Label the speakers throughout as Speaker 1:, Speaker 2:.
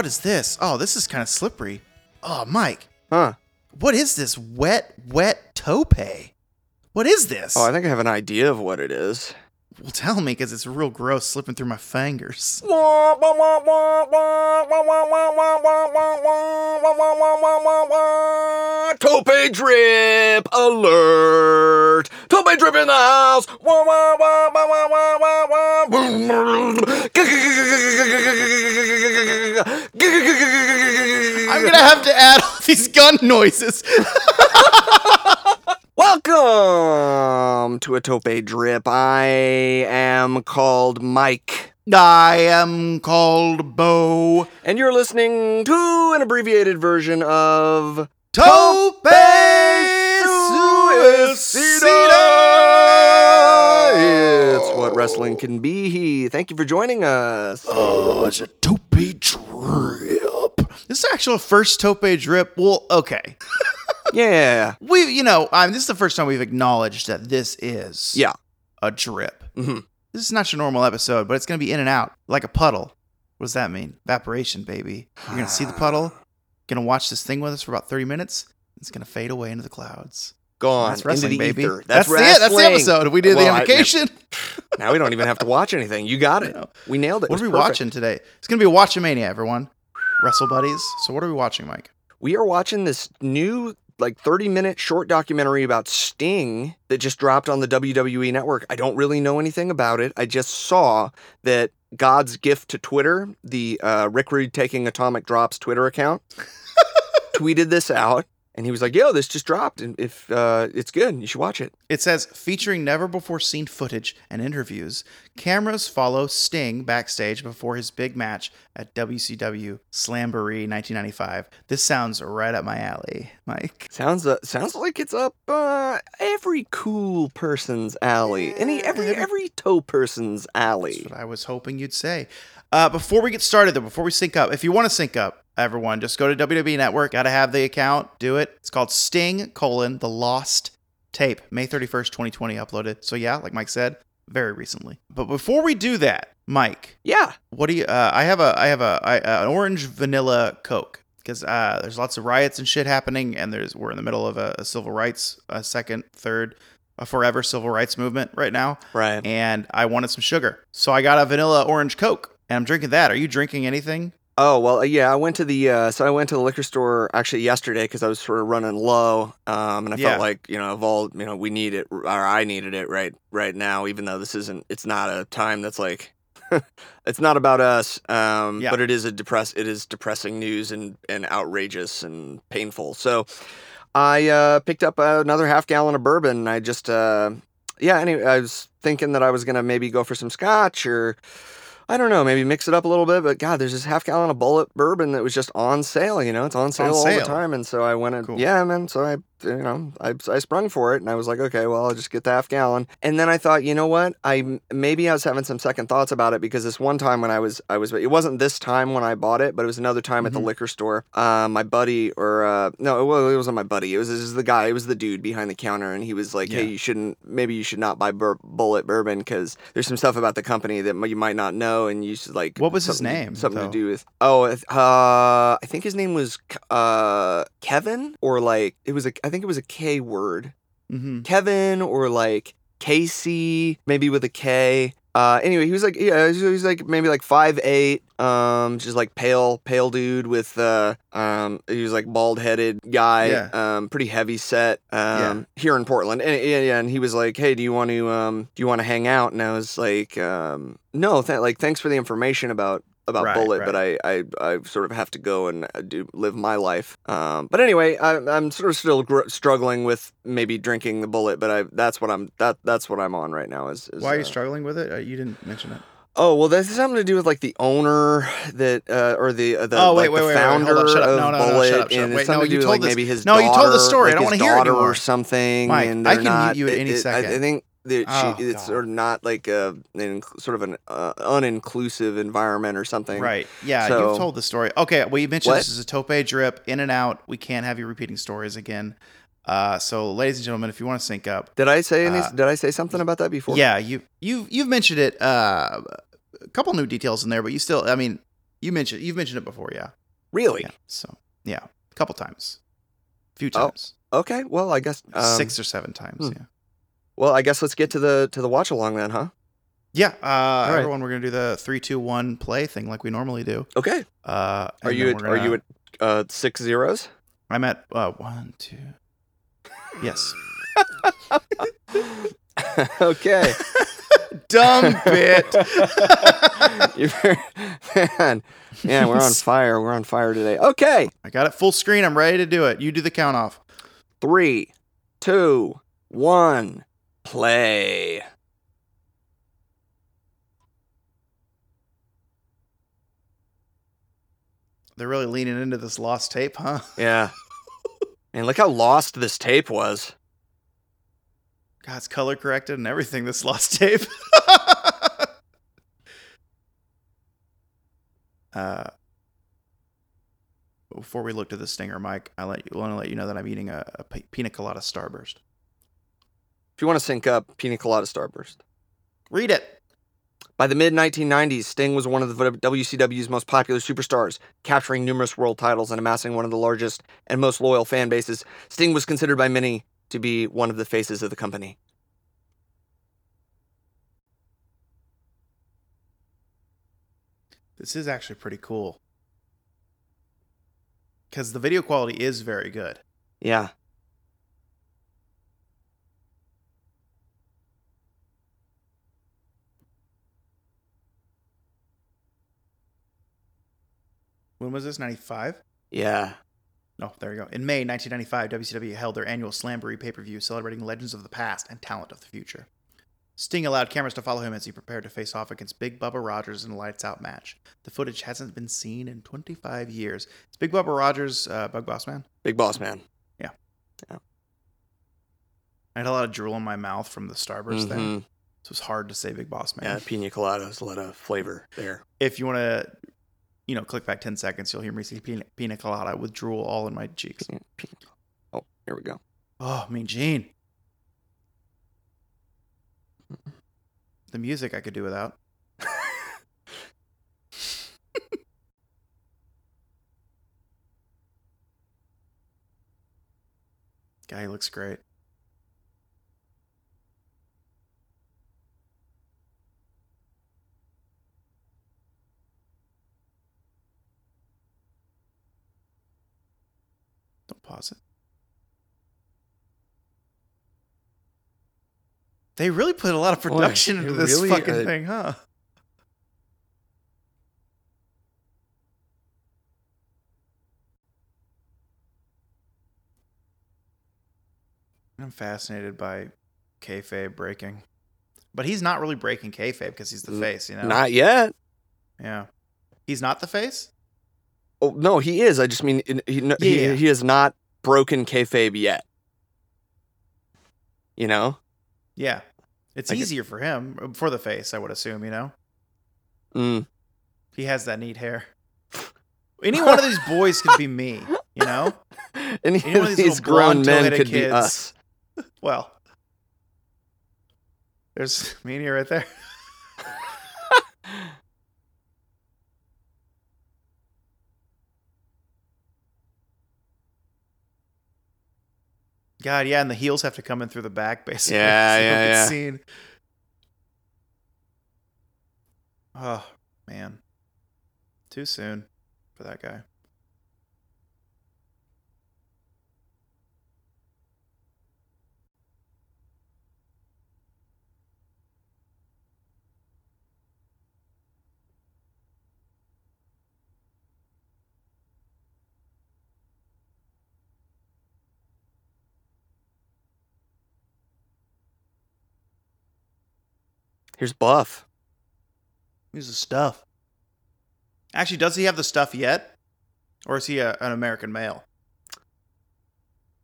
Speaker 1: What is this? Oh, this is kind of slippery. Oh, Mike,
Speaker 2: Huh?
Speaker 1: what is this wet, wet tope? What is this?
Speaker 2: Oh, I think I have an idea of what it is.
Speaker 1: Well, tell me, because it's real gross slipping through my fingers.
Speaker 2: Tope drip alert! Tope drip in the house!
Speaker 1: I'm gonna have to add all these gun noises.
Speaker 2: Welcome to a Tope drip. I am called Mike.
Speaker 1: I am called Bo.
Speaker 2: And you're listening to an abbreviated version of
Speaker 1: Tope
Speaker 2: Suicida. It's what wrestling can be. Thank you for joining us.
Speaker 1: Oh, it's a tope drip. This is actual first tope drip. Well, okay.
Speaker 2: Yeah.
Speaker 1: We, you know, I mean, this is the first time we've acknowledged that this is
Speaker 2: Yeah.
Speaker 1: a drip.
Speaker 2: Mhm.
Speaker 1: This is not your normal episode, but it's going to be in and out like a puddle. What does that mean? Evaporation, baby. You're going to see the puddle, going to watch this thing with us for about 30 minutes. It's going to fade away into the clouds.
Speaker 2: Gone
Speaker 1: That's wrestling,
Speaker 2: into the
Speaker 1: baby.
Speaker 2: ether.
Speaker 1: That's,
Speaker 2: That's,
Speaker 1: the, it. That's the episode. We did
Speaker 2: Well,
Speaker 1: the
Speaker 2: I-
Speaker 1: implication.
Speaker 2: Now we don't even have to watch anything. You got it. We nailed it.
Speaker 1: What
Speaker 2: It
Speaker 1: are we
Speaker 2: perfect.
Speaker 1: watching today? It's going to be watch a Watchamania, everyone. Wrestle Buddies. So, what are we watching, Mike?
Speaker 2: We are watching this new like 30 minute short documentary about Sting that just dropped on the WWE network. I don't really know anything about it. I just saw that God's gift to Twitter, the uh, Rick Rude taking atomic drops Twitter account, tweeted this out. And he was like, "Yo, this just dropped, and if uh, it's good, you should watch it."
Speaker 1: It says featuring never before seen footage and interviews. Cameras follow Sting backstage before his big match at WCW Slamboree 1995. This sounds right up my alley, Mike.
Speaker 2: Sounds uh, sounds like it's up uh, every cool person's alley, any every
Speaker 1: every-
Speaker 2: every toe person's alley.
Speaker 1: That's what I was hoping you'd say. Uh, before we get started, though, before we sync up, if you want to sync up, everyone, just go to WWE Network. Got to have the account. Do it. It's called Sting colon the Lost Tape, May 31st, 2020, uploaded. So yeah, like Mike said, very recently. But before we do that, Mike,
Speaker 2: Yeah,
Speaker 1: what do you? Uh, I have a I have a I, uh, an orange vanilla Coke because uh, there's lots of riots and shit happening, and there's we're in the middle of a, a civil rights, a second, third, a forever civil rights movement right now,
Speaker 2: right.
Speaker 1: and I wanted some sugar, so I got a vanilla orange Coke, and I'm drinking that. Are you drinking anything?
Speaker 2: Oh well, uh, yeah. I went to the uh, so I went to the liquor store actually yesterday because I was sort of running low, um, and I
Speaker 1: Yeah.
Speaker 2: felt like you know of all you know we need it or I needed it right right now, even though this isn't it's not a time that's like it's not about us, um,
Speaker 1: Yeah.
Speaker 2: but it is a depress it is depressing news and and outrageous and painful. So I uh, picked up another half gallon of bourbon. And I just uh, yeah. Anyway, I was thinking that I was gonna maybe go for some scotch or. I don't know, maybe mix it up a little bit, but God, there's this half gallon of Bulleit bourbon that was just on sale. You know, it's on
Speaker 1: on
Speaker 2: sale all the time, and so I went and
Speaker 1: Cool.
Speaker 2: yeah, man. So I, you know, I, I sprung for it, and I was like, okay, well, I'll just get the half gallon. And then I thought, you know what? I maybe I was having some second thoughts about it because this one time when I was, I was, it wasn't this time when I bought it, but it was another time at the
Speaker 1: Mhm.
Speaker 2: liquor store. Uh, my buddy, or uh, no, it, well, it wasn't my buddy. It was, it was the guy. It was the dude behind the counter, and he was like, hey, you shouldn't, maybe you should not buy bur- Bulleit bourbon because there's some stuff about the company that you might not know, and you should like.
Speaker 1: What was his name,
Speaker 2: Something
Speaker 1: though?
Speaker 2: to do with. Oh, uh, I think his name was uh Kevin, or like it was a. I think it was a K word.
Speaker 1: Mm-hmm.
Speaker 2: Kevin, or like Casey, maybe with a K. Uh, anyway, he was like, yeah, he was, like maybe like five eight, um, just like pale, pale dude with, uh, um, he was like bald headed guy,
Speaker 1: Yeah.
Speaker 2: um, pretty heavy set, um,
Speaker 1: Yeah.
Speaker 2: here in Portland, and yeah, yeah, and he was like, hey, do you want to, um, do you want to hang out? And I was like, um, no, th- like thanks for the information about about
Speaker 1: Right,
Speaker 2: Bulleit, but I, I I sort of have to go and uh, do live my life. Um, but anyway, I, I'm sort of still gr- struggling with maybe drinking the Bulleit, but I that's what I'm that that's what I'm on right now. Is, is
Speaker 1: Why are you
Speaker 2: uh,
Speaker 1: struggling with it? Uh, you didn't mention it.
Speaker 2: Oh well, this has something to do with like the owner that uh, or the uh, the,
Speaker 1: Oh, wait,
Speaker 2: like,
Speaker 1: wait,
Speaker 2: the
Speaker 1: wait, wait, hold
Speaker 2: founder
Speaker 1: up, shut up.
Speaker 2: of
Speaker 1: No, no, no,
Speaker 2: Bulleit,
Speaker 1: shut up, shut up.
Speaker 2: and
Speaker 1: Wait,
Speaker 2: it's
Speaker 1: no, you
Speaker 2: to
Speaker 1: told
Speaker 2: with like
Speaker 1: this-
Speaker 2: maybe his
Speaker 1: no, you told the story. I don't wanna hear it anymore.
Speaker 2: or something.
Speaker 1: Mike,
Speaker 2: and
Speaker 1: I can mute you at
Speaker 2: it-
Speaker 1: any
Speaker 2: it- I- I, think that
Speaker 1: Oh,
Speaker 2: she, it's
Speaker 1: God.
Speaker 2: sort of not like a an, sort of an uh, uninclusive environment or something.
Speaker 1: Right. Yeah,
Speaker 2: So-
Speaker 1: you've told the story. Okay, well, you mentioned
Speaker 2: What?
Speaker 1: this is a tope drip, in and out. We can't have you repeating stories again. Uh, so, ladies and gentlemen, if you want to sync up,
Speaker 2: Did I say any?
Speaker 1: Uh,
Speaker 2: did I say something about that before?
Speaker 1: yeah, you you you've mentioned it. Uh, a couple new details in there, but you still, I mean, You mentioned you've mentioned it before, yeah.
Speaker 2: Really?
Speaker 1: Yeah. So yeah, a couple times, a few
Speaker 2: Oh,
Speaker 1: times,
Speaker 2: Okay. Well, I guess um,
Speaker 1: six or seven times.
Speaker 2: hmm.
Speaker 1: Yeah.
Speaker 2: Well, I guess let's get to the to the watch along then, huh?
Speaker 1: Yeah. Uh,
Speaker 2: right.
Speaker 1: everyone, we're gonna do the three, two, one play thing like we normally do.
Speaker 2: Okay.
Speaker 1: Uh,
Speaker 2: Are you at,
Speaker 1: we're
Speaker 2: are you at uh, six zeros?
Speaker 1: I'm at uh, one, two. Yes.
Speaker 2: okay.
Speaker 1: Dumb bit.
Speaker 2: Man, man, we're on fire. We're on fire today. Okay.
Speaker 1: I got it full screen. I'm ready to do it. You do the count off.
Speaker 2: Three, two, one, play.
Speaker 1: They're really leaning into this lost tape, huh?
Speaker 2: Yeah. And look how lost this tape was.
Speaker 1: God, it's color corrected and everything. This lost tape. uh, before we look to the stinger, Mike, I let you want to let you know that I'm eating a, a pina colada starburst.
Speaker 2: If you want to sync up, Pina Colada Starburst.
Speaker 1: Read it.
Speaker 2: By the mid 1990s, Sting was one of the WCW's most popular superstars, capturing numerous world titles and amassing one of the largest and most loyal fan bases. Sting was considered by many to be one of the faces of the company.
Speaker 1: This is actually pretty cool because the video quality is very good.
Speaker 2: Yeah.
Speaker 1: When was this? 95?
Speaker 2: Yeah.
Speaker 1: No, there you go. In May 1995, WCW held their annual Slamboree pay per view celebrating legends of the past and talent of the future. Sting allowed cameras to follow him as he prepared to face off against Big Bubba Rogers in a lights out match. The footage hasn't been seen in 25 years. Is Big Bubba Rogers uh, Bug Boss Man?
Speaker 2: Big Boss Man. Yeah. Yeah.
Speaker 1: I had a lot of drool in my mouth from the Starburst thing,
Speaker 2: Mhm.
Speaker 1: so it was hard to say Big Boss Man.
Speaker 2: Yeah, Pina Colada has a lot of flavor there.
Speaker 1: If you want to, you know, click back 10 seconds, you'll hear me say pina, pina colada with drool all in my cheeks.
Speaker 2: Pina- Pina- Oh, here we go.
Speaker 1: Oh, Mean Gene. The music I could do without. Guy looks great. Don't pause it. They really put a lot of production
Speaker 2: they
Speaker 1: into this
Speaker 2: really,
Speaker 1: fucking
Speaker 2: uh,
Speaker 1: thing, huh? I'm fascinated by kayfabe breaking, but he's not really breaking kayfabe because he's the face, you know.
Speaker 2: Not yet.
Speaker 1: yeah, he's not the face.
Speaker 2: Oh no, he is. I just mean he he,
Speaker 1: Yeah.
Speaker 2: he has not broken kayfabe yet. You know.
Speaker 1: Yeah, it's
Speaker 2: get-
Speaker 1: easier for him for the face, I would assume. You know,
Speaker 2: Mm.
Speaker 1: he has that neat hair. Any one of these boys could be me, you know.
Speaker 2: Any
Speaker 1: Any one
Speaker 2: of
Speaker 1: of these
Speaker 2: grown men could be us.
Speaker 1: Well, there's me and you right there. God, yeah, and the heels have to come in through the back, basically.
Speaker 2: Yeah,
Speaker 1: so
Speaker 2: yeah, yeah.
Speaker 1: Seen. Oh man, too soon for that guy.
Speaker 2: Here's Buff.
Speaker 1: He's the stuff. Actually, does he have the stuff yet, or is he a, an American male?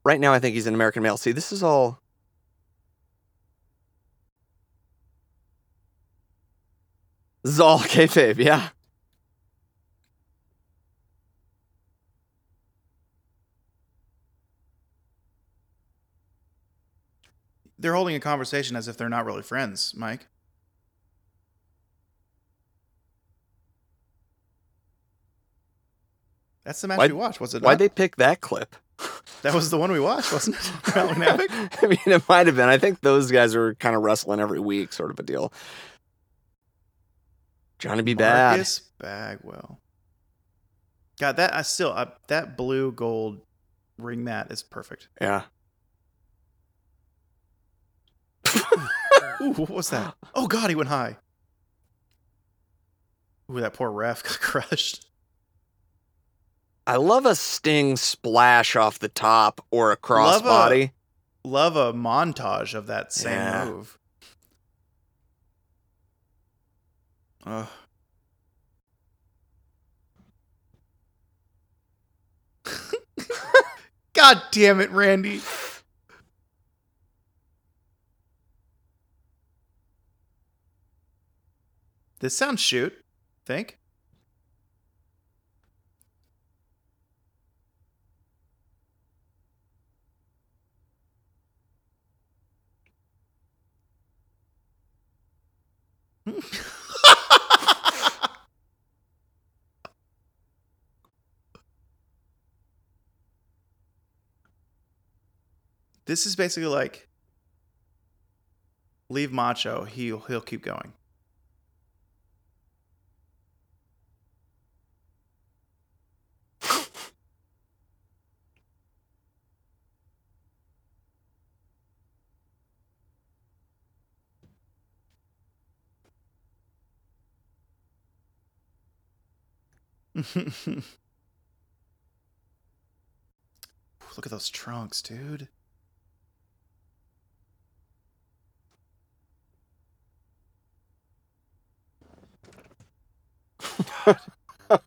Speaker 2: Right now, I think he's an American male. See, this is all. This is all kayfabe, yeah.
Speaker 1: They're holding a conversation as if they're not really friends, Mike. That's the match
Speaker 2: Why'd-
Speaker 1: we watched, was it?
Speaker 2: Why'd
Speaker 1: not?
Speaker 2: they pick that clip?
Speaker 1: That was the one we watched, wasn't it?
Speaker 2: I mean, it might have been. I think those guys were kind of wrestling every week, sort of a deal. Johnny B. Badd.
Speaker 1: Marcus Bagwell. God, that I still I, that blue gold ring mat is perfect.
Speaker 2: Yeah.
Speaker 1: Ooh, what was that? Oh God, he went high. Ooh, that poor ref got crushed.
Speaker 2: I love a sting splash off the top or a
Speaker 1: Love
Speaker 2: crossbody.
Speaker 1: Love a montage of that same
Speaker 2: Yeah.
Speaker 1: move. Ugh. God damn it, Randy. This sounds shoot. Think? This is basically like leave Macho. He'll he'll keep going. Look at those trunks, dude.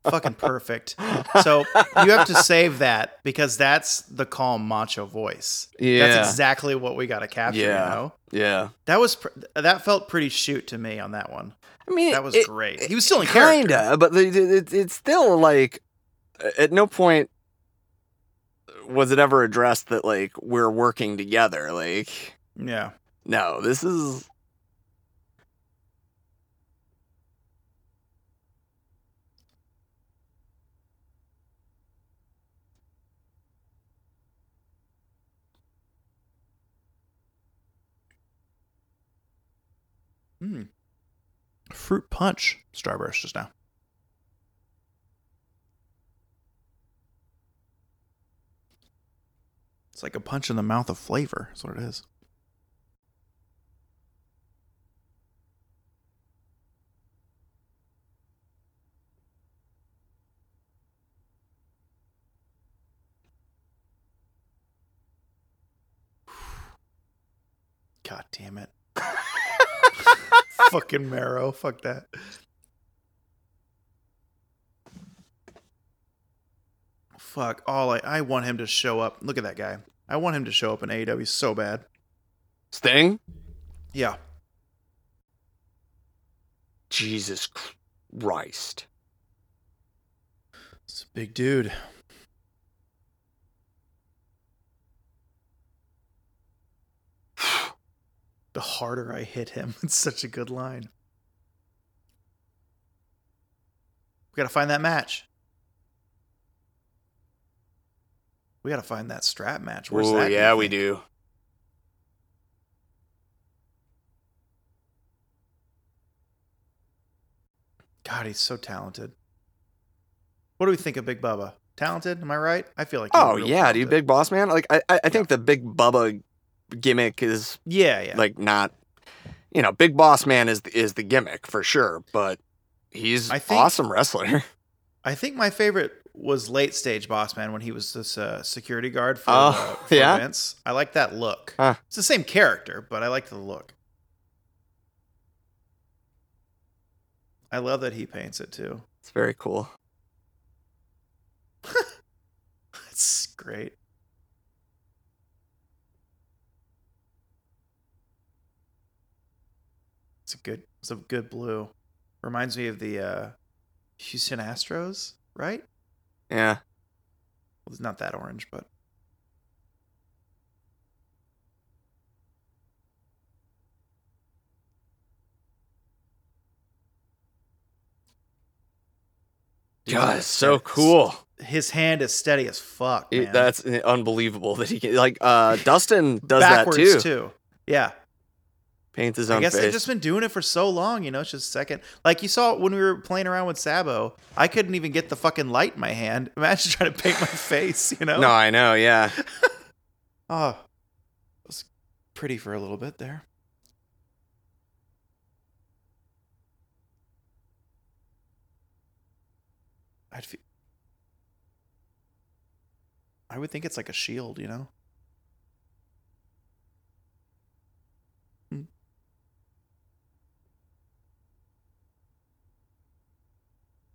Speaker 1: Fucking perfect. So you have to save that because that's the calm macho voice.
Speaker 2: Yeah.
Speaker 1: That's exactly what we got to capture.
Speaker 2: Yeah.
Speaker 1: You know?
Speaker 2: yeah.
Speaker 1: That was pr- that felt pretty shoot to me on that one.
Speaker 2: I mean,
Speaker 1: That was
Speaker 2: it-
Speaker 1: great. He was still in character.
Speaker 2: Kinda, but the, it, it's still like, at no point was it ever addressed that like we're working together. Like,
Speaker 1: Yeah.
Speaker 2: no, this is.
Speaker 1: Mm. Fruit punch. Starburst just now. It's like a punch in the mouth of flavor. That's what it is. God damn it. Fucking marrow. Fuck that. Fuck. All I I want him to show up. Look at that guy. I want him to show up in AEW so bad.
Speaker 2: Sting?
Speaker 1: Yeah.
Speaker 2: Jesus Christ.
Speaker 1: It's a big dude. The harder I hit him, it's such a good line. We gotta find that match. We gotta find that strap match. Where's
Speaker 2: Oh,
Speaker 1: that?
Speaker 2: yeah, we do.
Speaker 1: God, he's so talented. What do we think of Big Bubba? Talented? Am I right? I feel like.
Speaker 2: Oh yeah,
Speaker 1: talented.
Speaker 2: dude, Big Boss Man. Like I, I I think the Big Bubba gimmick is
Speaker 1: Yeah, yeah.
Speaker 2: like not, you know, Big Boss Man is is the gimmick for sure, but he's
Speaker 1: I think-
Speaker 2: awesome wrestler.
Speaker 1: I think my favorite was late stage Boss Man when he was this uh, security guard for,
Speaker 2: Oh,
Speaker 1: uh, for
Speaker 2: yeah?
Speaker 1: Vince. I like that look.
Speaker 2: Huh.
Speaker 1: It's the same character, but I like the look. I love that he paints it too.
Speaker 2: It's very cool.
Speaker 1: It's great. It's a good. It's a good blue. Reminds me of the uh, Houston Astros, right?
Speaker 2: Yeah.
Speaker 1: Well, it's not that orange, but
Speaker 2: God, it's so cool.
Speaker 1: his hand is steady as fuck.
Speaker 2: It- that's unbelievable that he can. Like uh, Dustin does
Speaker 1: backwards
Speaker 2: that too.
Speaker 1: Yeah,
Speaker 2: Paints his
Speaker 1: I guess
Speaker 2: face.
Speaker 1: they've just been doing it for so long. You know, it's just second. Like you saw when we were playing around with Sabo, I couldn't even get the fucking light in my hand. Imagine trying to paint my face. You know?
Speaker 2: No, I know. Yeah.
Speaker 1: Oh, it was pretty for a little bit there. I'd feel. I would think it's like a shield, you know?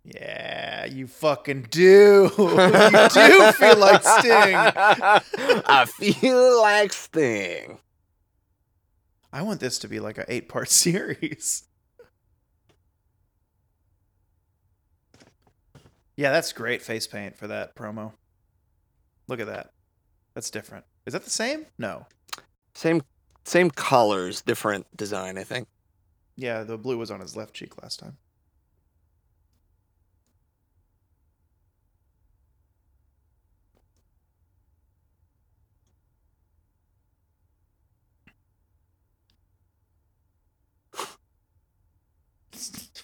Speaker 1: Yeah, you fucking do. you do feel like Sting.
Speaker 2: I feel like Sting.
Speaker 1: I want this to be like an eight part series. Yeah, that's great face paint for that promo. Look at that. That's different. Is that the same? No.
Speaker 2: Same same colors, different design. I think.
Speaker 1: Yeah, the blue was on his left cheek last time.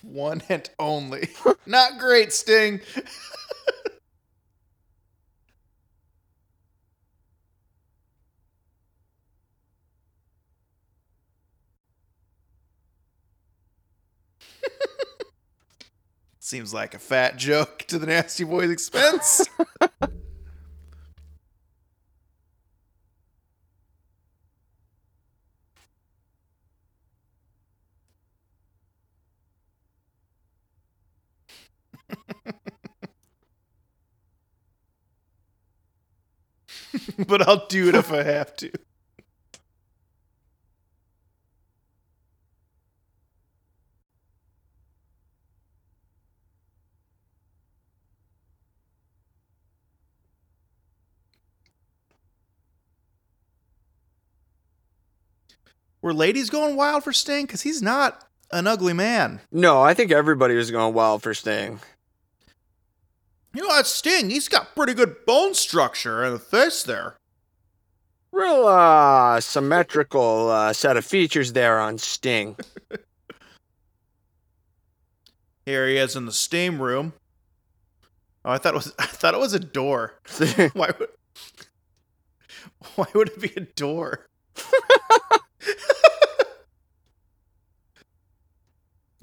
Speaker 1: One and only. Not great, Sting. Seems like a fat joke to the Nasty Boys' expense. but I'll do it if I have to. Were ladies going wild for Sting? Because he's not an ugly man.
Speaker 2: No, I think everybody was going wild for Sting.
Speaker 1: You know, that Sting, he's got pretty good bone structure and a face there.
Speaker 2: Real uh, symmetrical uh, set of features there on Sting.
Speaker 1: Here he is in the steam room. Oh, I thought it was I thought it was a door. Why would Why would it be a door?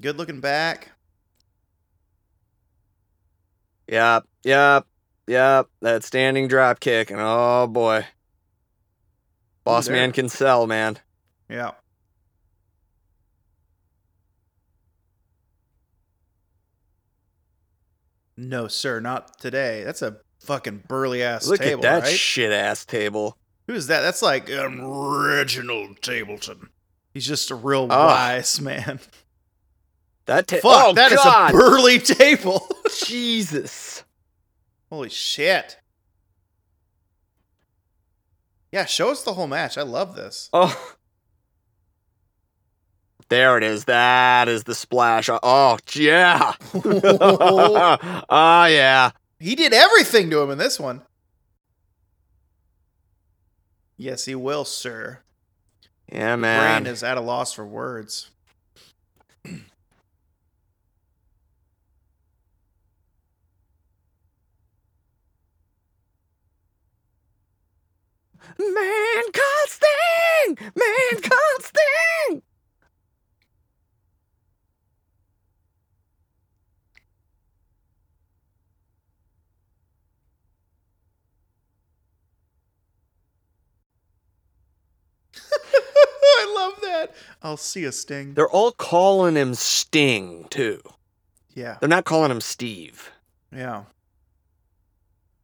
Speaker 1: Good looking back.
Speaker 2: yep, yep, yep. That standing drop kick, and oh boy, boss
Speaker 1: there.
Speaker 2: man can sell, man.
Speaker 1: Yeah. No, sir, not today. That's a fucking burly ass
Speaker 2: Look
Speaker 1: table,
Speaker 2: at that
Speaker 1: right?
Speaker 2: shit ass table.
Speaker 1: Who is that? That's like um, Reginald Tableton. He's just a real
Speaker 2: Oh.
Speaker 1: wise man.
Speaker 2: That ta-
Speaker 1: Fuck,
Speaker 2: oh,
Speaker 1: that is a burly table.
Speaker 2: Jesus.
Speaker 1: Holy shit. Yeah, show us the whole match. I love this.
Speaker 2: Oh. There it is. That is the splash. Oh, oh yeah. oh, yeah.
Speaker 1: He did everything to him in this one. Yes, he will, sir.
Speaker 2: Yeah, man.
Speaker 1: Brain is at a loss for words.
Speaker 2: Man called Sting! Man called Sting!
Speaker 1: I love that. I'll see a sting.
Speaker 2: They're all calling him Sting, too.
Speaker 1: Yeah,
Speaker 2: They're not calling him Steve.
Speaker 1: yeah.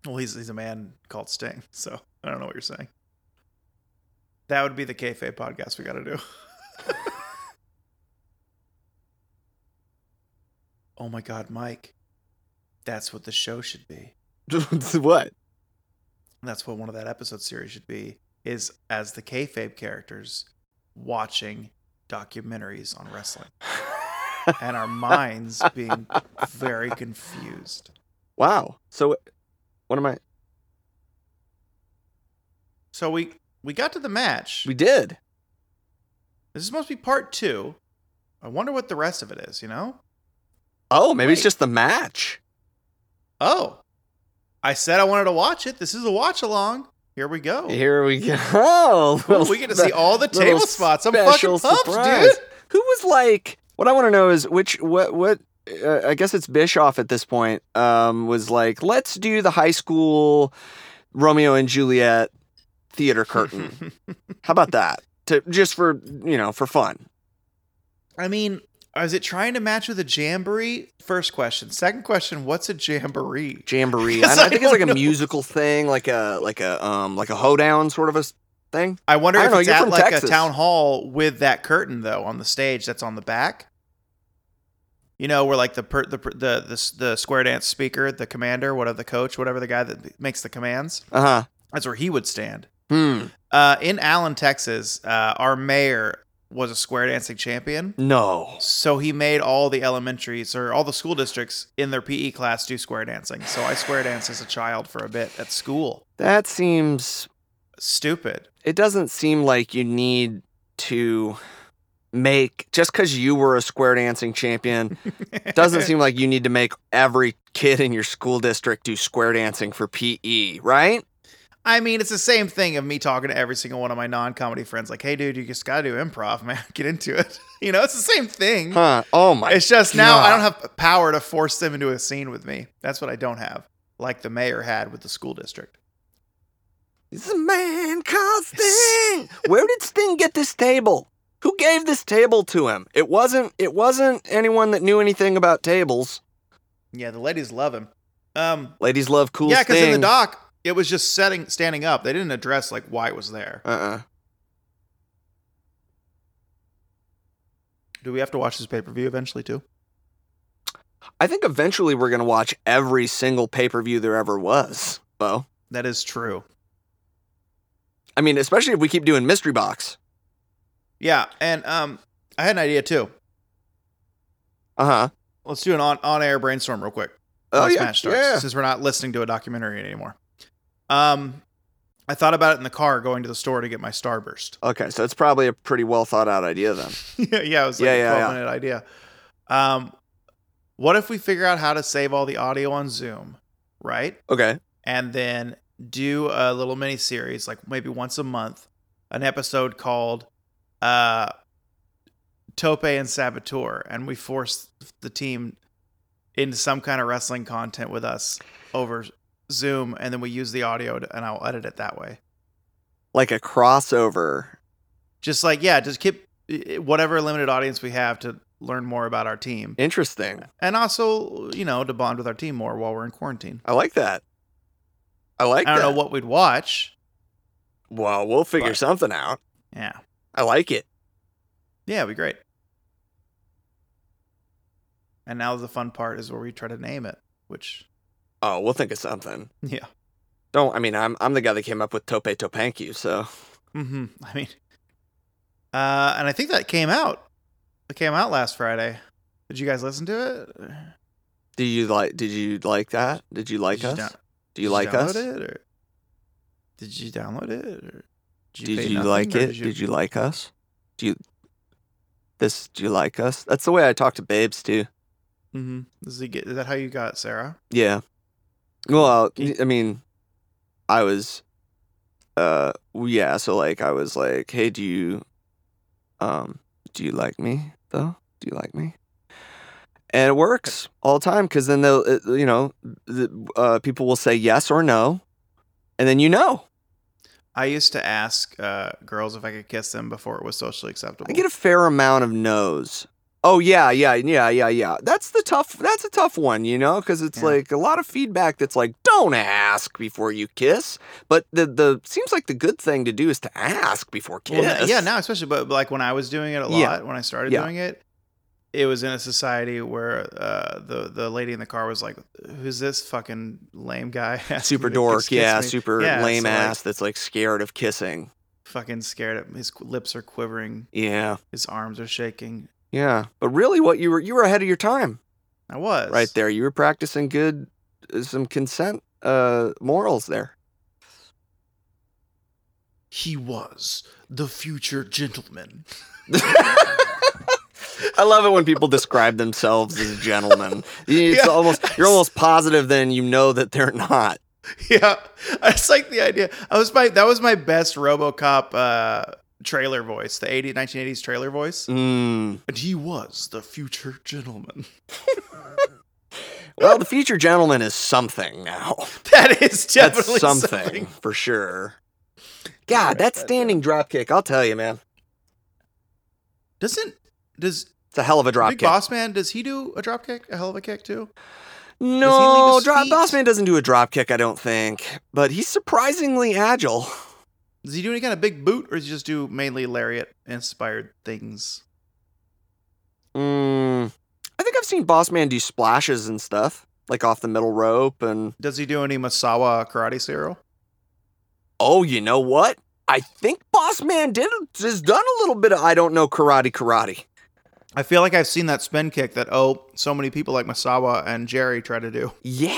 Speaker 1: Well, he's he's a man called Sting, so I don't know what you're saying. That would be the kayfabe podcast we got to do. oh my God, Mike, that's what the show should be.
Speaker 2: what?
Speaker 1: That's what one of that episode series should be. Is as the kayfabe characters watching documentaries on wrestling and our minds being very confused.
Speaker 2: wow. So What am I?
Speaker 1: So we we got to the match.
Speaker 2: We did.
Speaker 1: This is supposed to be part two. I wonder what the rest of it is. You know?
Speaker 2: Oh, maybe it's just the match.
Speaker 1: Oh, I said I wanted to watch it. This is a watch along. Here we go.
Speaker 2: Here we go.
Speaker 1: Ooh, we get to see all the table spots. I'm fucking pumped,
Speaker 2: surprise.
Speaker 1: dude.
Speaker 2: Who was like? What I want to know is which what what. Uh, I guess it's Bischoff at this point. Um, was like, let's do the high school Romeo and Juliet theater curtain. How about that? To just for you know for fun.
Speaker 1: I mean, is it trying to match with a jamboree? First question. Second question, what's a jamboree?
Speaker 2: Jamboree. I, I
Speaker 1: I
Speaker 2: think it's like a musical thing, like a like a um like a hoedown sort of a thing.
Speaker 1: I wonder
Speaker 2: I
Speaker 1: if
Speaker 2: know,
Speaker 1: it's at like
Speaker 2: Texas.
Speaker 1: a town hall with that curtain though on the stage that's on the back. You know, where like the per, the, the the the square dance speaker, the commander, whatever the coach, whatever the guy that makes the commands,
Speaker 2: Uh huh.
Speaker 1: that's where he would stand.
Speaker 2: Hmm.
Speaker 1: Uh, in Allen, Texas, uh, our mayor was a square dancing champion.
Speaker 2: No.
Speaker 1: So he made all the elementaries or all the school districts in their PE class do square dancing. So I square danced as a child for a bit at school.
Speaker 2: That seems.
Speaker 1: Stupid.
Speaker 2: It doesn't seem like you need to make just because you were a square dancing champion. doesn't seem like you need to make every kid in your school district do square dancing for PE, right?
Speaker 1: I mean, it's the same thing of me talking to every single one of my non-comedy friends, like, "Hey, dude, you just gotta do improv, man. Get into it." You know, it's the same thing.
Speaker 2: Huh? Oh my.
Speaker 1: It's just now I don't have power to force them into a scene with me. That's what I don't have, like the mayor had with the school district.
Speaker 2: It's a man called Sting. Where did Sting get this table? Who gave this table to him? It wasn't. It wasn't anyone that knew anything about tables.
Speaker 1: Yeah, the ladies love him. Um,
Speaker 2: Ladies love cool
Speaker 1: yeah, because in the doc, it was just setting, standing up. They didn't address like why it was there.
Speaker 2: Uh-uh.
Speaker 1: Do we have to watch this pay per view eventually too?
Speaker 2: I think eventually we're gonna watch every single pay per view there ever was. Bo.
Speaker 1: That is true.
Speaker 2: I mean, especially if we keep doing mystery box.
Speaker 1: Yeah, and um, I had an idea too.
Speaker 2: Uh huh.
Speaker 1: Let's do an on on air brainstorm real quick.
Speaker 2: Oh yeah.
Speaker 1: match starts,
Speaker 2: yeah.
Speaker 1: since we're not listening to a documentary anymore. Um, I thought about it in the car going to the store to get my Starburst.
Speaker 2: Okay, so it's probably a pretty well thought out idea then.
Speaker 1: yeah, yeah, it was like
Speaker 2: Yeah,
Speaker 1: a
Speaker 2: yeah,
Speaker 1: 12
Speaker 2: yeah.
Speaker 1: minute idea. Um, what if we figure out how to save all the audio on Zoom, right?
Speaker 2: Okay.
Speaker 1: And then do a little mini series, like maybe once a month, an episode called uh, Tope and Saboteur, and we force the team into some kind of wrestling content with us over Zoom, and then we use the audio, to, and I'll edit it that way.
Speaker 2: Like a crossover.
Speaker 1: Just like yeah, just keep whatever limited audience we have to learn more about our team,
Speaker 2: Interesting.
Speaker 1: and also you know to bond with our team more while we're in quarantine.
Speaker 2: I like that. I like
Speaker 1: I don't
Speaker 2: that.
Speaker 1: know what we'd watch.
Speaker 2: well, we'll figure
Speaker 1: But-
Speaker 2: something out.
Speaker 1: Yeah,
Speaker 2: I like it.
Speaker 1: yeah, it'd be great. And now the fun part is where we try to name it, which
Speaker 2: Oh, we'll think of something.
Speaker 1: yeah,
Speaker 2: Don't. I mean, I'm I'm the guy that came up with Tope Topanku. So
Speaker 1: hmm I mean, uh, and I think that came out. It came out last Friday. Did you guys listen to it?
Speaker 2: do you like? Did you like that? Did you like
Speaker 1: Did you
Speaker 2: us?
Speaker 1: down-
Speaker 2: do you
Speaker 1: did
Speaker 2: like
Speaker 1: download
Speaker 2: us?
Speaker 1: It, or did you download it? Or
Speaker 2: Did you
Speaker 1: nothing,
Speaker 2: like
Speaker 1: or
Speaker 2: it? Did you... like us? Do you this? Do you like us? That's the way I talk to babes too.
Speaker 1: Mm-hmm. Does he get? Is that how you got Sarah?
Speaker 2: Yeah. Well, I mean, I was, uh, yeah. So like, I was like, hey, do you, um, do you like me though? Do you like me? And it works all the time because then they'll, you know, the, uh, people will say yes or no, and then you know.
Speaker 1: I used to ask uh, girls if I could kiss them before it was socially acceptable.
Speaker 2: I get a fair amount of no's. Oh yeah, yeah, yeah, yeah, yeah. That's the tough. That's a tough one, you know, because it's
Speaker 1: Yeah.
Speaker 2: like a lot of feedback that's like, don't ask before you kiss. But the the seems like the good thing to do is to ask before kiss.
Speaker 1: Well, yeah, now especially, but like when I was doing it a lot,
Speaker 2: Yeah.
Speaker 1: when I started
Speaker 2: Yeah.
Speaker 1: doing it, it was in a society where uh, the the lady in the car was like, "Who's this fucking lame guy?"
Speaker 2: super dork, yeah,
Speaker 1: me?"
Speaker 2: super lame
Speaker 1: so, like,
Speaker 2: ass that's like scared of kissing.
Speaker 1: fucking scared. Of, his lips are quivering.
Speaker 2: Yeah,
Speaker 1: His arms are shaking.
Speaker 2: Yeah. But really, what you were you were ahead of your time
Speaker 1: I was
Speaker 2: right there. You were practicing good, uh, some consent uh, morals there.
Speaker 1: He was the future gentleman.
Speaker 2: I love it when people describe themselves as gentlemen. It's
Speaker 1: Yeah.
Speaker 2: almost you're almost positive then you know that they're not.
Speaker 1: yeah, I just like the idea. I was my that was my best RoboCop uh, trailer voice, the 80, 1980s trailer voice.
Speaker 2: Mm.
Speaker 1: And he was the future gentleman.
Speaker 2: Well, the future gentleman is something now.
Speaker 1: That is definitely
Speaker 2: something,
Speaker 1: something.
Speaker 2: for sure. God, that standing drop kick, I'll tell you, man.
Speaker 1: Doesn't does
Speaker 2: It's a hell of a drop
Speaker 1: Big
Speaker 2: kick.
Speaker 1: Boss Man? Does he do a drop kick? A hell of a kick too?
Speaker 2: No, drop,
Speaker 1: feet?
Speaker 2: Boss Man doesn't do a drop kick, I don't think. But he's surprisingly agile.
Speaker 1: Does he do any kind of big boot, or does he just do mainly lariat inspired things?
Speaker 2: Mm, I think I've seen Boss Man do splashes and stuff, like off the middle rope. And
Speaker 1: Does he do any Masawa karate serial?
Speaker 2: oh, you know what? I think Boss Man did has done a little bit of I don't know karate karate.
Speaker 1: I feel like I've seen that spin kick that oh, so many people like Masawa and Jerry try to do.
Speaker 2: Yeah,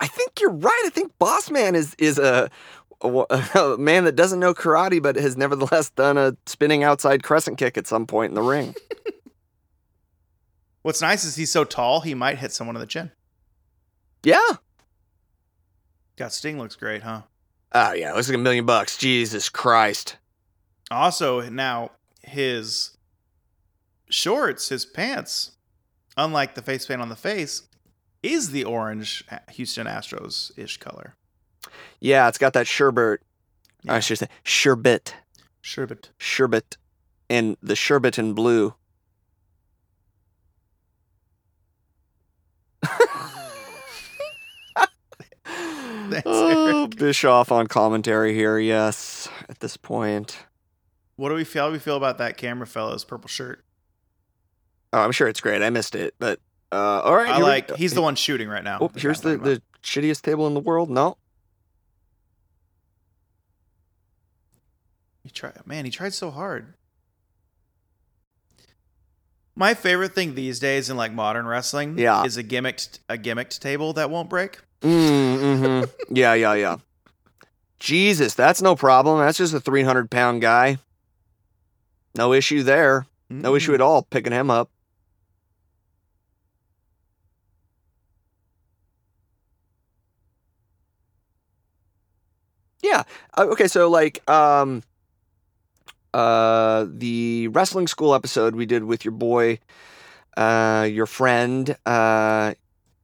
Speaker 2: I think you're right. I think Boss Man is is a, a, man that doesn't know karate, but has nevertheless done a spinning outside crescent kick at some point in the ring.
Speaker 1: What's nice is he's so tall, he might hit someone in the chin.
Speaker 2: yeah.
Speaker 1: God, Sting looks great, huh?
Speaker 2: Oh yeah, looks like a million bucks. Jesus Christ.
Speaker 1: Also, now his shorts, his pants, unlike the face paint on the face, is the orange Houston Astros ish color.
Speaker 2: Yeah, it's got that sherbet.
Speaker 1: Yeah.
Speaker 2: I should say sherbet,
Speaker 1: Sherbet.
Speaker 2: sherbet, and the sherbet in blue. oh, Bischoff on commentary here. Yes, at this point.
Speaker 1: What do we feel? How do we feel about that camera fellow's purple shirt?
Speaker 2: Oh, I'm sure it's great. I missed it, but uh, all right.
Speaker 1: I
Speaker 2: we
Speaker 1: like.
Speaker 2: go.
Speaker 1: He's the one shooting right now.
Speaker 2: Oh, here's the, the shittiest table in the world. No,
Speaker 1: He tried. Man, he tried so hard. My favorite thing these days in like modern wrestling,
Speaker 2: Yeah.
Speaker 1: is a gimmicked a gimmicked table that won't break.
Speaker 2: Mm, mm-hmm. yeah, yeah, yeah. Jesus, that's no problem. That's just a 300 pound guy. No issue there. No issue at all picking him up. Yeah. uh, Okay, so like um uh the wrestling school episode we did with your boy uh your friend uh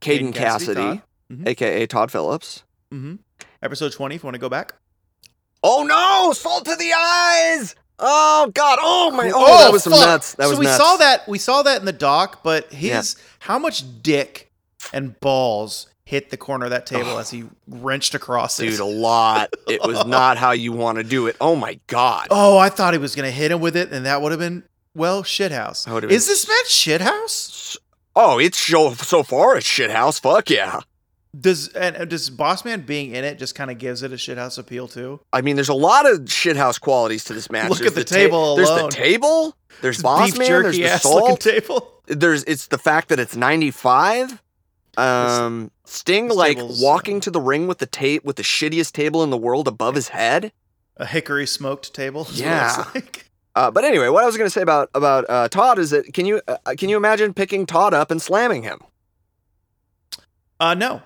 Speaker 2: Caden
Speaker 1: Cassidy,
Speaker 2: Cassidy,
Speaker 1: Todd. Mhm.
Speaker 2: aka Todd Phillips.
Speaker 1: Mm-hmm. Episode twenty. If you want to go back.
Speaker 2: Oh no! Salt to the eyes! Oh god! Oh my! Oh,
Speaker 1: Oh,
Speaker 2: that was some
Speaker 1: fuck.
Speaker 2: nuts. That
Speaker 1: so
Speaker 2: was
Speaker 1: we
Speaker 2: nuts.
Speaker 1: saw that. We saw that in the doc, but his
Speaker 2: Yeah.
Speaker 1: how much dick and balls hit the corner of that table as he wrenched across it.
Speaker 2: dude a lot. It was not how you want to do it. Oh my god!
Speaker 1: Oh, I thought he was gonna hit him with it, and that would have been well shithouse.
Speaker 2: Would've
Speaker 1: Is this match shithouse?
Speaker 2: Oh, it's so so far it's shithouse. Fuck yeah!
Speaker 1: Does and does Bossman being in it just kind of gives it a shithouse appeal too?
Speaker 2: I mean, there's a lot of shithouse qualities to this match.
Speaker 1: Look
Speaker 2: There's
Speaker 1: at the
Speaker 2: ta-
Speaker 1: table
Speaker 2: There's
Speaker 1: alone.
Speaker 2: the table. There's
Speaker 1: This
Speaker 2: Boss Man. There's the salt.
Speaker 1: table.
Speaker 2: there's it's the fact that it's 95. Um, Sting
Speaker 1: this
Speaker 2: like walking
Speaker 1: uh,
Speaker 2: to the ring with the tape with the shittiest table in the world above his head.
Speaker 1: A hickory smoked table. is
Speaker 2: Yeah.
Speaker 1: looks like.
Speaker 2: Uh, but anyway, what I was going to say about about uh, Todd is that can you uh, can you imagine picking Todd up and slamming him?
Speaker 1: Uh, no.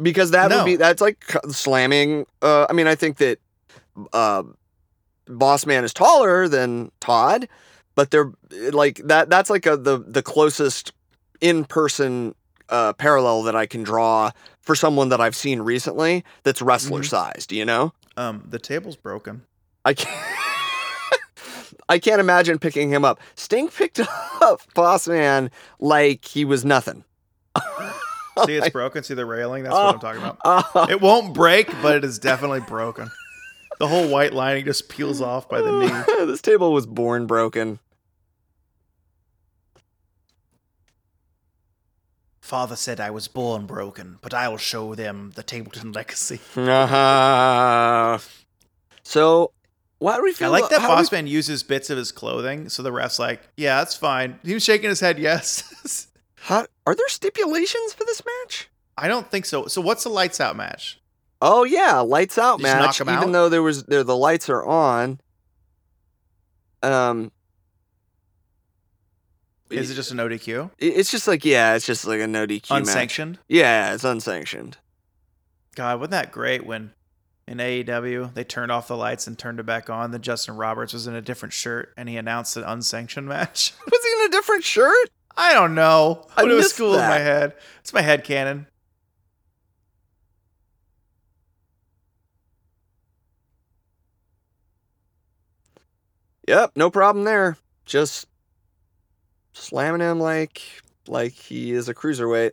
Speaker 2: Because that
Speaker 1: No.
Speaker 2: would be that's like slamming. Uh, I mean, I think that uh, Boss Man is taller than Todd, but they're like that. That's like a, the the closest in person uh, parallel that I can draw for someone that I've seen recently that's wrestler
Speaker 1: Mhm.
Speaker 2: sized. You know,
Speaker 1: Um, the table's broken.
Speaker 2: I can't. I can't imagine picking him up. Sting picked up Boss Man like he was nothing.
Speaker 1: See, it's broken. See the railing? That's what I'm talking about.
Speaker 2: Uh,
Speaker 1: It won't break, but it is definitely broken. The whole white lining just peels off by the knee.
Speaker 2: this table was born broken.
Speaker 1: Father said I was born broken, but I will show them the Tableton legacy.
Speaker 2: Uh-huh. So, why do we
Speaker 1: I like that
Speaker 2: do we-
Speaker 1: Bossman uses bits of his clothing, so the ref's like, "Yeah, that's fine." He was shaking his head, yes.
Speaker 2: How, are there stipulations for this match?
Speaker 1: I don't think so. So what's the lights out match?
Speaker 2: Oh yeah, lights out
Speaker 1: knock
Speaker 2: match. Even
Speaker 1: out?
Speaker 2: though there was there the lights are on. Um,
Speaker 1: Is it just an ODQ?
Speaker 2: it- It's just like yeah, it's just like a no DQ match.
Speaker 1: Unsanctioned?
Speaker 2: Yeah, it's unsanctioned.
Speaker 1: God, wasn't that great when in AEW they turned off the lights and turned it back on? Then Justin Roberts was in a different shirt and he announced an unsanctioned match.
Speaker 2: Was he in a different shirt?
Speaker 1: I don't know.
Speaker 2: I
Speaker 1: But it was cool in my
Speaker 2: that.
Speaker 1: head. It's my head canon.
Speaker 2: Yep, no problem there. Just slamming him like like he is a cruiserweight.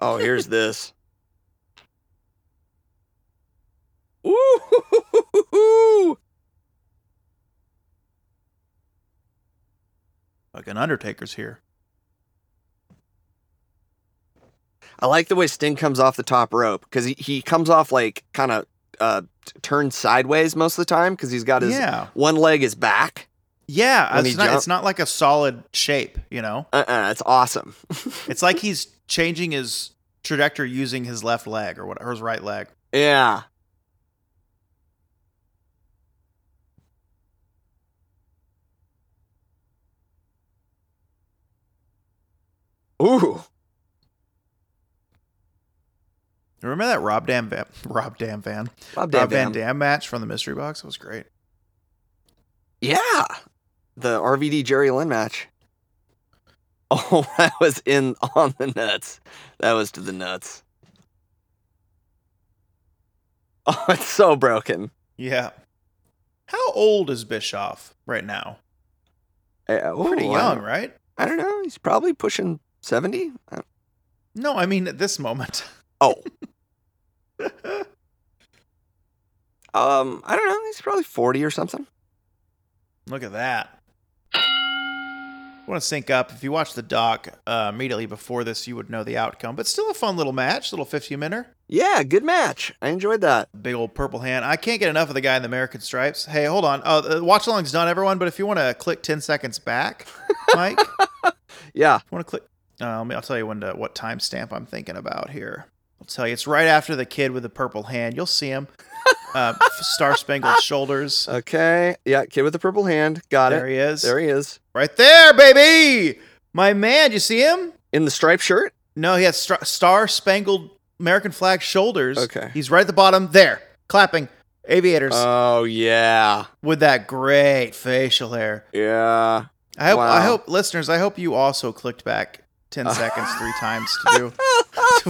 Speaker 2: Oh, here's this. Ooh!
Speaker 1: Like an Undertaker's here.
Speaker 2: I like the way Sting comes off the top rope because he, he comes off like kind of uh, turned sideways most of the time because he's got his
Speaker 1: Yeah.
Speaker 2: one leg is back.
Speaker 1: Yeah. It's not, it's not like a solid shape, you know?
Speaker 2: Uh uh it's awesome.
Speaker 1: It's like he's changing his trajectory using his left leg or what or his right leg.
Speaker 2: yeah. Ooh.
Speaker 1: Remember that Rob Dam Van, Rob Dam Van
Speaker 2: Rob
Speaker 1: Rob
Speaker 2: Van
Speaker 1: Van
Speaker 2: Dam.
Speaker 1: Dam match from the mystery box? It was great.
Speaker 2: Yeah. The RVD Jerry Lynn match. Oh, that was in on the nuts. That was to the nuts. Oh, it's so broken.
Speaker 1: Yeah. How old is Bischoff right now?
Speaker 2: Uh,
Speaker 1: Pretty young,
Speaker 2: don't-
Speaker 1: right?
Speaker 2: I don't know. He's probably pushing 70. Uh,
Speaker 1: No, I mean at this moment.
Speaker 2: Oh. Um, I don't know. He's probably 40 or something.
Speaker 1: Look at that. Want to sync up. If you watch the doc uh, immediately before this, you would know the outcome. But still a fun little match, little 15 minute.
Speaker 2: Yeah, good match. I enjoyed that.
Speaker 1: Big old purple hand. I can't get enough of the guy in the American stripes. Hey, hold on. Oh, the watch along's done, everyone. But if you want to click 10 seconds back, Mike,
Speaker 2: Yeah.
Speaker 1: want to click? Uh, let me- I'll tell you when to, what timestamp I'm thinking about here. I'll tell you. It's right after the kid with the purple hand. You'll see him. Uh, Star Spangled Shoulders.
Speaker 2: Okay. Yeah, kid with the purple hand. Got
Speaker 1: there
Speaker 2: it.
Speaker 1: There he is.
Speaker 2: There he is.
Speaker 1: Right there, baby. My man, you see him?
Speaker 2: In the striped shirt?
Speaker 1: No, he has star, star spangled American flag shoulders.
Speaker 2: Okay.
Speaker 1: He's right at the bottom there, clapping. Aviators
Speaker 2: Oh, yeah.
Speaker 1: with that great facial hair.
Speaker 2: Yeah.
Speaker 1: I hope, I hope listeners, I hope you also clicked back 10 seconds three times to do.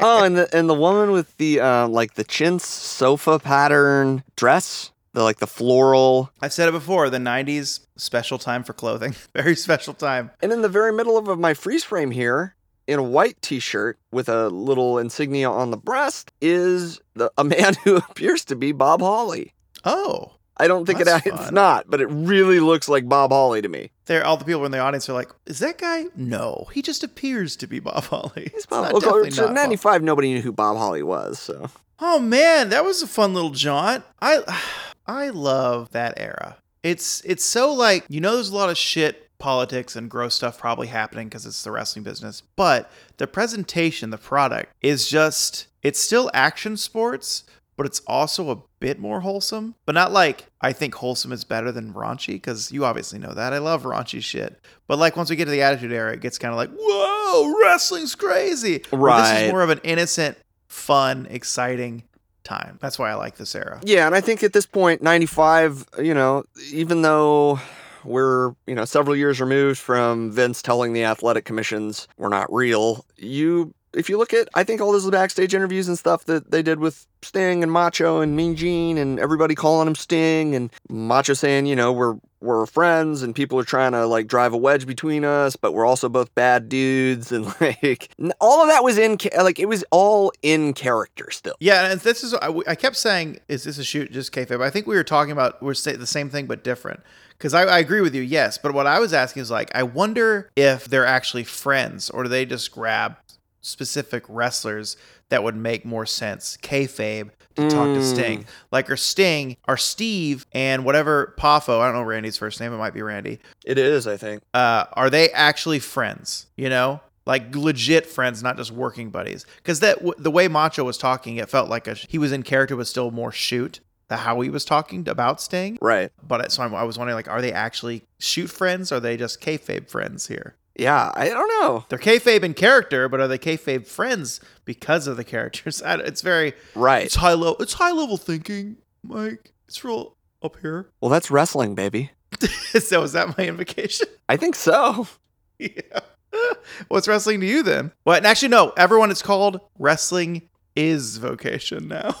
Speaker 2: oh, and the and the woman with the um like the chintz sofa pattern dress, the like the floral,
Speaker 1: I've said it before the 90s, special time for clothing. Very special time.
Speaker 2: and in the very middle of my freeze frame here, in a white T-shirt with a little insignia on the breast, is the, a man who appears to be Bob Holly.
Speaker 1: Oh,
Speaker 2: I don't think it,
Speaker 1: That's
Speaker 2: it's not, but it really looks like Bob Holly to me.
Speaker 1: there. All the people in the audience are like, "Is that guy?" No, he just appears to be Bob Holly.
Speaker 2: He's
Speaker 1: It's
Speaker 2: Bob.
Speaker 1: not- definitely
Speaker 2: so. 95, nobody knew who Bob Holly was. So
Speaker 1: Oh man, that was a fun little jaunt. I I love that era. It's it's so like you know there's a lot of shit politics and gross stuff probably happening because it's the wrestling business, but the presentation, the product is just it's still action sports, but it's also a bit more wholesome. But not like I think wholesome is better than raunchy because you obviously know that. I love raunchy shit. But like once we get to the attitude era, it gets kind of like, whoa, wrestling's crazy. Where This
Speaker 2: Right.
Speaker 1: is more of an innocent, fun, exciting time. That's why I like this era.
Speaker 2: Yeah, and I think at this point, 95, you know, even though we're, you know, several years removed from Vince telling the athletic commissions we're not real, you, if you look at, I think all those backstage interviews and stuff that they did with Sting and Macho and Mean Gene and everybody calling him Sting and Macho saying, you know, we're, we're friends and people are trying to like drive a wedge between us, but we're also both bad dudes. And like, all of that was in, like, it was all in character still.
Speaker 1: Yeah, and this is I, kept saying, is this a shoot just kayfabe? I think we were talking about we're the same thing but different. Because I, I agree with you, yes. But what I was asking is like, I wonder if they're actually friends or do they just grab specific wrestlers that would make more sense kayfabe to talk to
Speaker 2: Mm.
Speaker 1: Sting. Like, or Sting, or Steve, and whatever Poffo, I don't know Randy's first name, it might be Randy.
Speaker 2: It is, I think.
Speaker 1: uh, are they actually friends? You know, like legit friends, not just working buddies. Because that w- the way Macho was talking, it felt like a, he was in character, but still more shoot. The how he was talking about Sting.
Speaker 2: Right.
Speaker 1: But so I'm, I was wondering, like, are they actually shoot friends? Or are they just kayfabe friends here?
Speaker 2: Yeah, I don't know.
Speaker 1: They're kayfabe in character, but are they kayfabe friends because of the characters? It's very
Speaker 2: Right.
Speaker 1: it's high level. It's high level thinking, Mike. It's real up here.
Speaker 2: Well, that's wrestling, baby.
Speaker 1: so is that my invocation?
Speaker 2: I think so.
Speaker 1: yeah. What's wrestling to you then? What? And actually, no. Everyone, it's called wrestling is vocation now.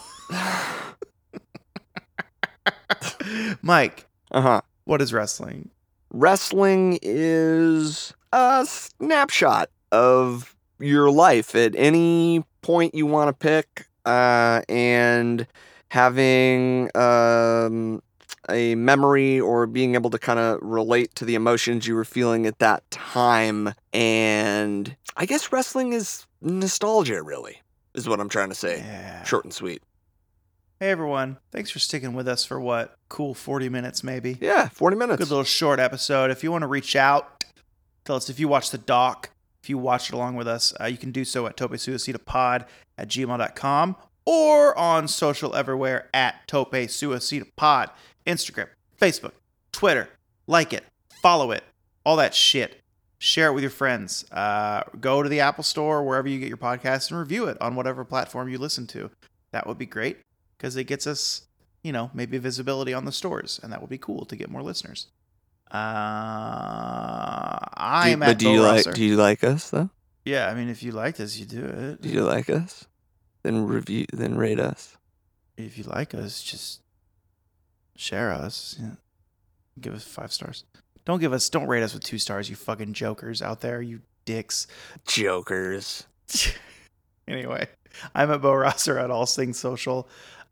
Speaker 1: Mike,
Speaker 2: Uh huh.
Speaker 1: what is wrestling?
Speaker 2: Wrestling is a snapshot of your life at any point you want to pick, uh, and having um, a memory or being able to kind of relate to the emotions you were feeling at that time. And I guess wrestling is nostalgia, really, is what I'm trying to say.
Speaker 1: Yeah.
Speaker 2: Short and sweet.
Speaker 1: Hey everyone, thanks for sticking with us for what? Cool 40 minutes maybe.
Speaker 2: Yeah, 40 minutes.
Speaker 1: Good little short episode. If you want to reach out, tell us if you watch the doc, if you watched it along with us, uh, you can do so at topesuicidapod at gmail.com or on social everywhere at topesuicidapod. Instagram, Facebook, Twitter. Like it, follow it, all that shit. Share it with your friends. Uh, go to the Apple Store, wherever you get your podcasts, and review it on whatever platform you listen to. That would be great because it gets us, you know, maybe visibility on the stores, and that would be cool to get more listeners. Uh, I'm
Speaker 2: do, but
Speaker 1: at
Speaker 2: do you
Speaker 1: Bo
Speaker 2: like do you like us though?
Speaker 1: Yeah, I mean, if you like us, you do it.
Speaker 2: Do you like us? Then review then rate us.
Speaker 1: If you like us, just share us. Yeah. Give us five stars. Don't give us. Don't rate us with two stars. You fucking jokers out there. You dicks.
Speaker 2: Jokers.
Speaker 1: anyway, I'm at Bo Rosser at All Things Social.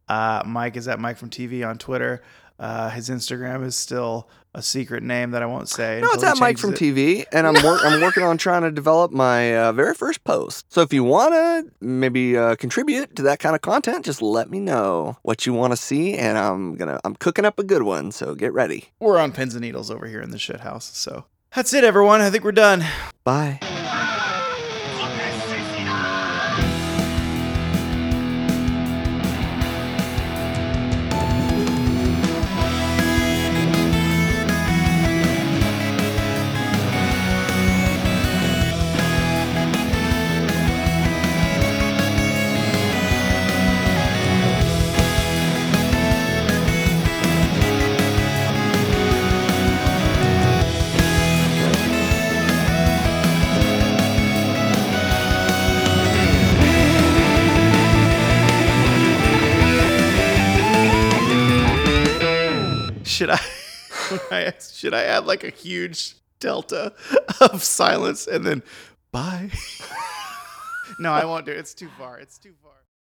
Speaker 1: Uh, Mike is at Mike from TV on Twitter. Uh, his Instagram is still a secret name that I won't say.
Speaker 2: No, it's at Mike from
Speaker 1: it.
Speaker 2: TV, and I'm wor- I'm working on trying to develop my uh, very first post. So if you wanna maybe uh, contribute to that kind of content, just let me know what you want to see, and I'm gonna I'm cooking up a good one. So get ready.
Speaker 1: We're on pins and needles over here in the shit house. So that's it, everyone. I think we're done.
Speaker 2: Bye.
Speaker 1: Should I, should I add like a huge delta of silence and then bye? no, I won't do it. It's too far. It's too far.